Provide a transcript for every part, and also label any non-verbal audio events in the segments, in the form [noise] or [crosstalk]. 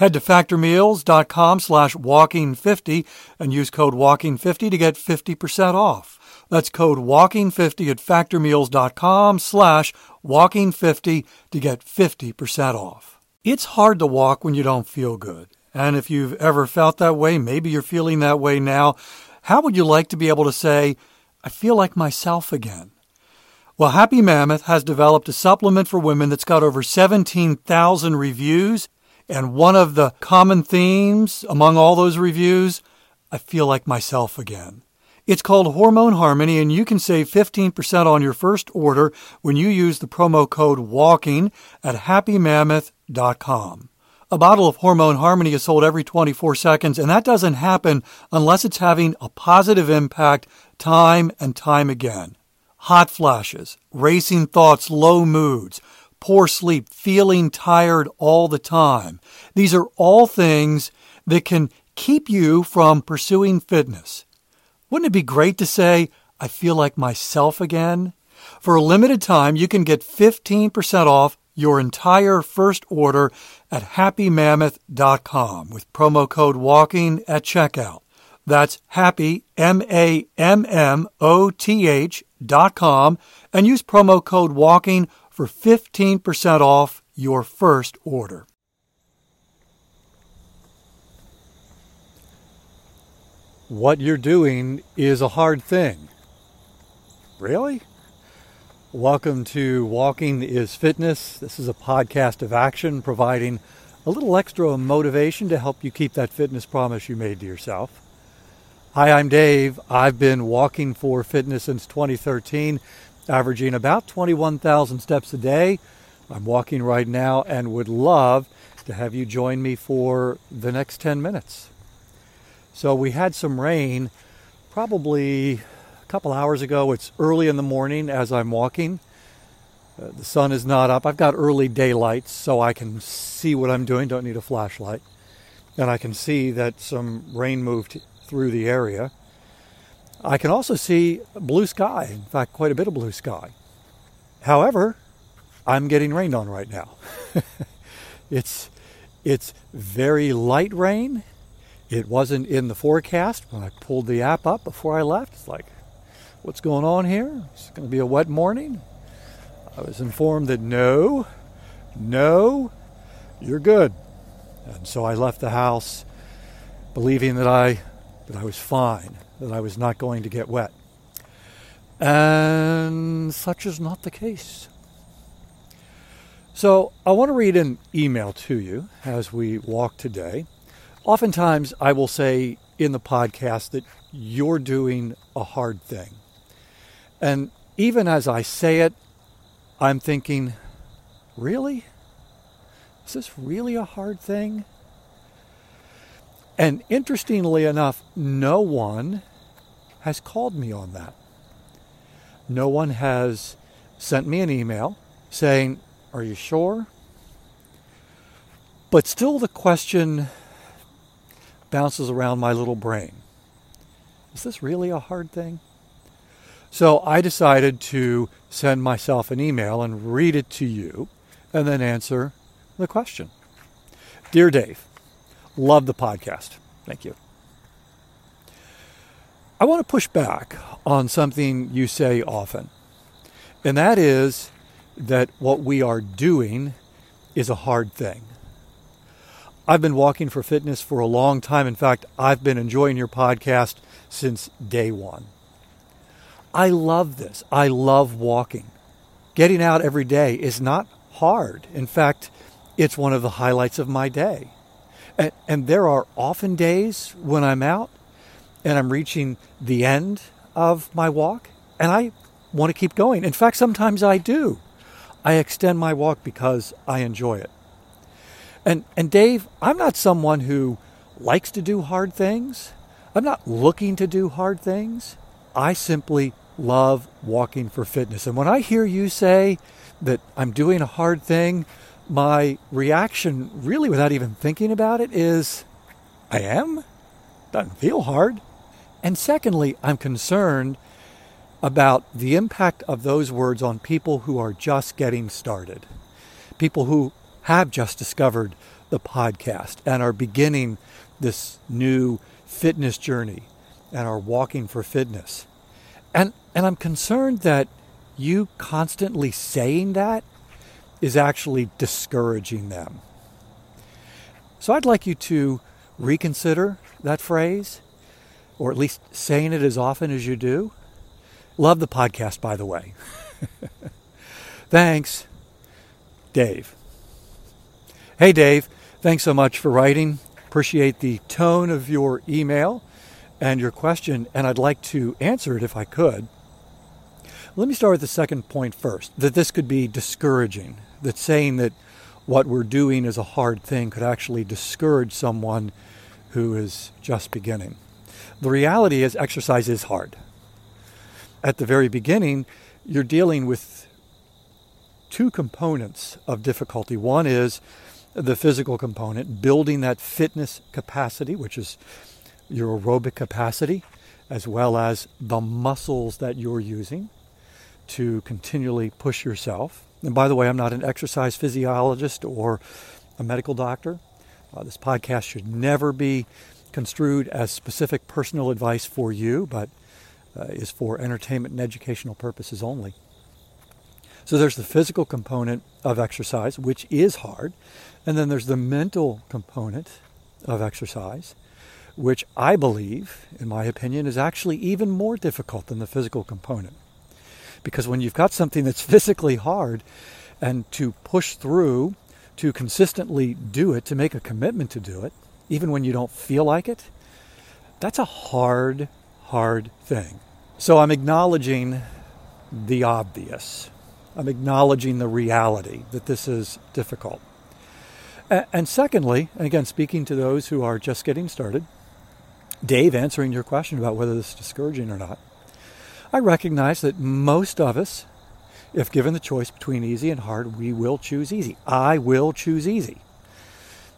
Head to factormeals.com slash walking50 and use code walking50 to get 50% off. That's code walking50 at factormeals.com slash walking50 to get 50% off. It's hard to walk when you don't feel good. And if you've ever felt that way, maybe you're feeling that way now, how would you like to be able to say, I feel like myself again? Well, Happy Mammoth has developed a supplement for women that's got over 17,000 reviews and one of the common themes among all those reviews, I feel like myself again. It's called Hormone Harmony, and you can save 15% on your first order when you use the promo code WALKING at happymammoth.com. A bottle of Hormone Harmony is sold every 24 seconds, and that doesn't happen unless it's having a positive impact time and time again. Hot flashes, racing thoughts, low moods, poor sleep, feeling tired all the time. These are all things that can keep you from pursuing fitness. Wouldn't it be great to say, I feel like myself again? For a limited time, you can get 15% off your entire first order at happymammoth.com with promo code WALKING at checkout. That's happy, M A M M O T H dot com, and use promo code WALKING for 15% off your first order. What you're doing is a hard thing. Really? Welcome to Walking is Fitness. This is a podcast of action providing a little extra motivation to help you keep that fitness promise you made to yourself. Hi, I'm Dave. I've been walking for fitness since 2013 averaging about 21,000 steps a day. I'm walking right now and would love to have you join me for the next 10 minutes. So, we had some rain probably a couple hours ago. It's early in the morning as I'm walking. Uh, the sun is not up. I've got early daylight so I can see what I'm doing, don't need a flashlight. And I can see that some rain moved through the area. I can also see blue sky, in fact, quite a bit of blue sky. However, I'm getting rained on right now. [laughs] it's it's very light rain. It wasn't in the forecast when I pulled the app up before I left. It's like, what's going on here? It's going to be a wet morning. I was informed that no, no, you're good. And so I left the house believing that I that I was fine that I was not going to get wet. And such is not the case. So I want to read an email to you as we walk today. Oftentimes, I will say in the podcast that you're doing a hard thing. And even as I say it, I'm thinking, really? Is this really a hard thing? And interestingly enough, no one has called me on that. No one has sent me an email saying, Are you sure? But still, the question bounces around my little brain Is this really a hard thing? So I decided to send myself an email and read it to you and then answer the question. Dear Dave, love the podcast. Thank you. I want to push back on something you say often, and that is that what we are doing is a hard thing. I've been walking for fitness for a long time. In fact, I've been enjoying your podcast since day one. I love this. I love walking. Getting out every day is not hard. In fact, it's one of the highlights of my day. And, and, there are often days when I'm out and I'm reaching the end of my walk and I want to keep going. In fact, sometimes I do. I extend my walk because I enjoy it. And, and Dave, I'm not someone who likes to do hard things. I'm not looking to do hard things. I simply love walking for fitness. And when I hear you say that I'm doing a hard thing, my reaction, really without even thinking about it, is I am? Doesn't feel hard. And secondly, I'm concerned about the impact of those words on people who are just getting started, people who have just discovered the podcast and are beginning this new fitness journey and are walking for fitness. And, and I'm concerned that you constantly saying that is actually discouraging them. So I'd like you to reconsider that phrase, or at least saying it as often as you do. Love the podcast, by the way. [laughs] Thanks, Dave. Hey, Dave. Thanks so much for writing. Appreciate the tone of your email and your question, and I'd like to answer it if I could. Let me start with the second point first that this could be discouraging, that saying that what we're doing is a hard thing could actually discourage someone who is just beginning. The reality is, exercise is hard. At the very beginning, you're dealing with two components of difficulty. One is the physical component, building that fitness capacity, which is your aerobic capacity, as well as the muscles that you're using to continually push yourself. And by the way, I'm not an exercise physiologist or a medical doctor. Uh, this podcast should never be construed as specific personal advice for you, but uh, is for entertainment and educational purposes only. So there's the physical component of exercise, which is hard. And then there's the mental component of exercise, which I believe, in my opinion, is actually even more difficult than the physical component. Because when you've got something that's physically hard and to push through, to consistently do it, to make a commitment to do it, even when you don't feel like it, that's a hard, hard thing. So I'm acknowledging the obvious. I'm acknowledging the reality that this is difficult. And secondly, and again, speaking to those who are just getting started, Dave, answering your question about whether this is discouraging or not, I recognize that most of us, if given the choice between easy and hard, we will choose easy. I will choose easy.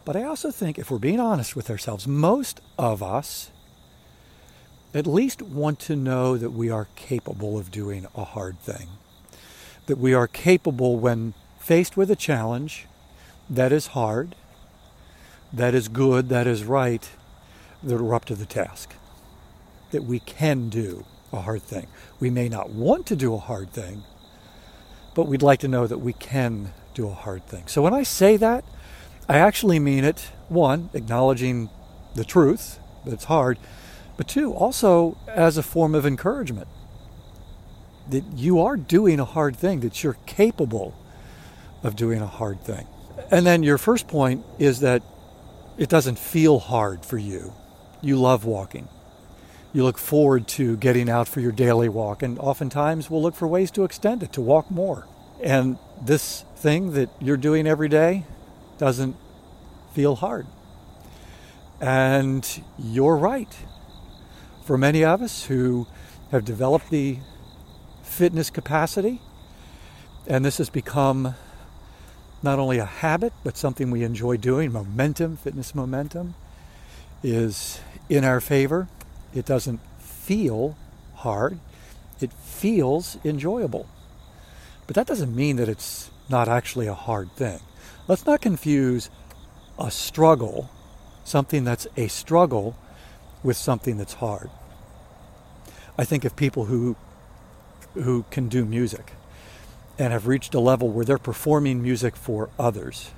But I also think, if we're being honest with ourselves, most of us at least want to know that we are capable of doing a hard thing. That we are capable when faced with a challenge that is hard, that is good, that is right, that we're up to the task. That we can do a hard thing. We may not want to do a hard thing, but we'd like to know that we can do a hard thing. So when I say that, I actually mean it, one, acknowledging the truth that it's hard, but two, also as a form of encouragement that you are doing a hard thing, that you're capable of doing a hard thing. And then your first point is that it doesn't feel hard for you. You love walking. You look forward to getting out for your daily walk, and oftentimes we'll look for ways to extend it, to walk more. And this thing that you're doing every day doesn't feel hard. And you're right. For many of us who have developed the fitness capacity, and this has become not only a habit, but something we enjoy doing. Momentum, fitness momentum, is in our favor. It doesn't feel hard, it feels enjoyable. But that doesn't mean that it's not actually a hard thing. Let's not confuse a struggle, something that's a struggle, with something that's hard. I think of people who who can do music and have reached a level where they're performing music for others,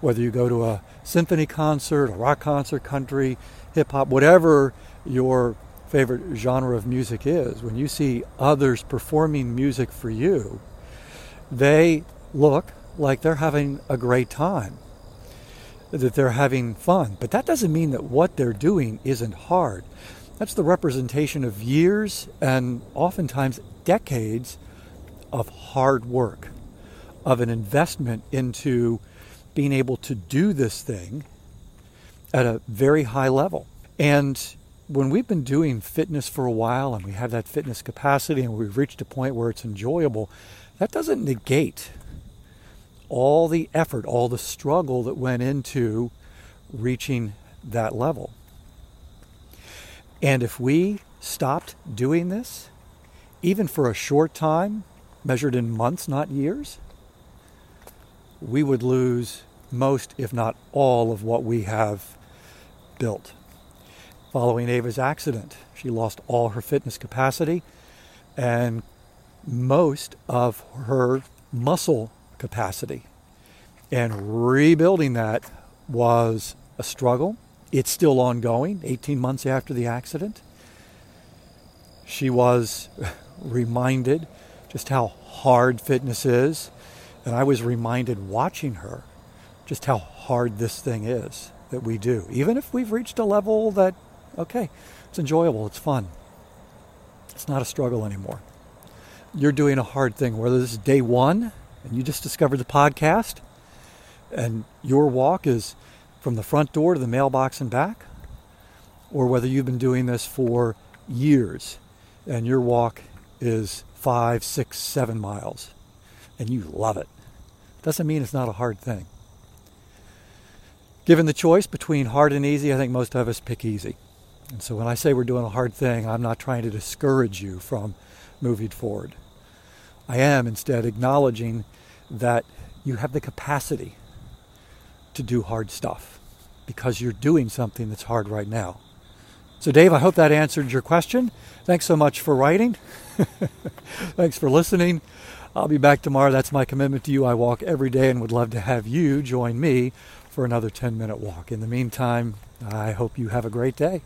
Whether you go to a symphony concert, a rock concert, country, hip hop, whatever your favorite genre of music is, when you see others performing music for you, they look like they're having a great time, that they're having fun. But that doesn't mean that what they're doing isn't hard. That's the representation of years and oftentimes decades of hard work, of an investment into being able to do this thing at a very high level. And when we've been doing fitness for a while and we have that fitness capacity and we've reached a point where it's enjoyable, that doesn't negate all the effort, all the struggle that went into reaching that level. And if we stopped doing this, even for a short time, measured in months, not years, we would lose most, if not all, of what we have built. Following Ava's accident, she lost all her fitness capacity and most of her muscle capacity. And rebuilding that was a struggle. It's still ongoing, 18 months after the accident. She was [laughs] reminded just how hard fitness is. And I was reminded watching her just how hard this thing is that we do. Even if we've reached a level that, okay, it's enjoyable, it's fun. It's not a struggle anymore. You're doing a hard thing, whether this is day one and you just discovered the podcast and your walk is from the front door to the mailbox and back, or whether you've been doing this for years and your walk is five, six, seven miles and you love it. Doesn't mean it's not a hard thing. Given the choice between hard and easy, I think most of us pick easy. And so when I say we're doing a hard thing, I'm not trying to discourage you from moving forward. I am instead acknowledging that you have the capacity to do hard stuff because you're doing something that's hard right now. So, Dave, I hope that answered your question. Thanks so much for writing. [laughs] Thanks for listening. I'll be back tomorrow. That's my commitment to you. I walk every day and would love to have you join me for another 10 minute walk. In the meantime, I hope you have a great day.